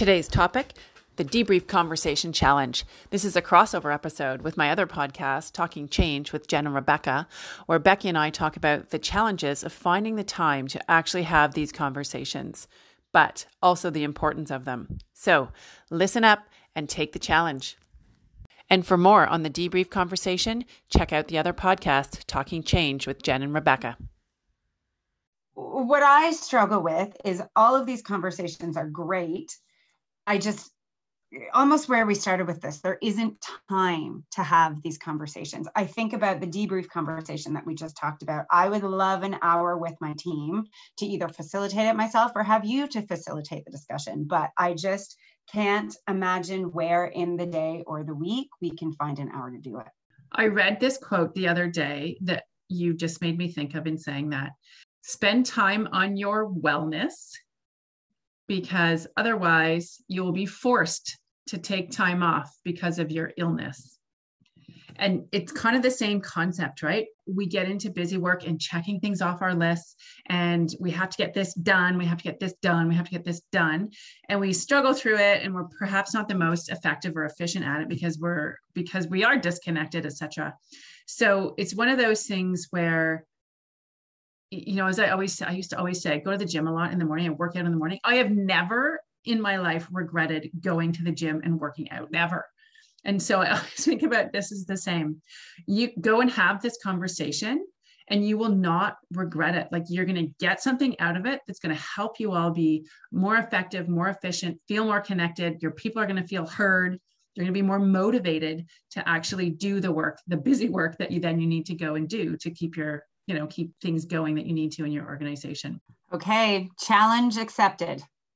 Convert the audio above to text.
Today's topic the Debrief Conversation Challenge. This is a crossover episode with my other podcast, Talking Change with Jen and Rebecca, where Becky and I talk about the challenges of finding the time to actually have these conversations, but also the importance of them. So listen up and take the challenge. And for more on the debrief conversation, check out the other podcast, Talking Change with Jen and Rebecca. What I struggle with is all of these conversations are great. I just almost where we started with this there isn't time to have these conversations. I think about the debrief conversation that we just talked about. I would love an hour with my team to either facilitate it myself or have you to facilitate the discussion. But i just can't imagine where in the day or the week we can find an hour to do it. I read this quote the other day that you just made me think of in saying that spend time on your wellness because otherwise you will be forced to take time off because of your illness. And it's kind of the same concept, right? We get into busy work and checking things off our lists, and we have to get this done. We have to get this done. We have to get this done. And we struggle through it, and we're perhaps not the most effective or efficient at it because we're because we are disconnected, etc. So it's one of those things where you know, as I always I used to always say, go to the gym a lot in the morning and work out in the morning. I have never in my life regretted going to the gym and working out, never. And so I always think about this is the same. You go and have this conversation and you will not regret it. Like you're going to get something out of it that's going to help you all be more effective, more efficient, feel more connected. Your people are going to feel heard. You're going to be more motivated to actually do the work, the busy work that you then you need to go and do to keep your you know keep things going that you need to in your organization. Okay challenge accepted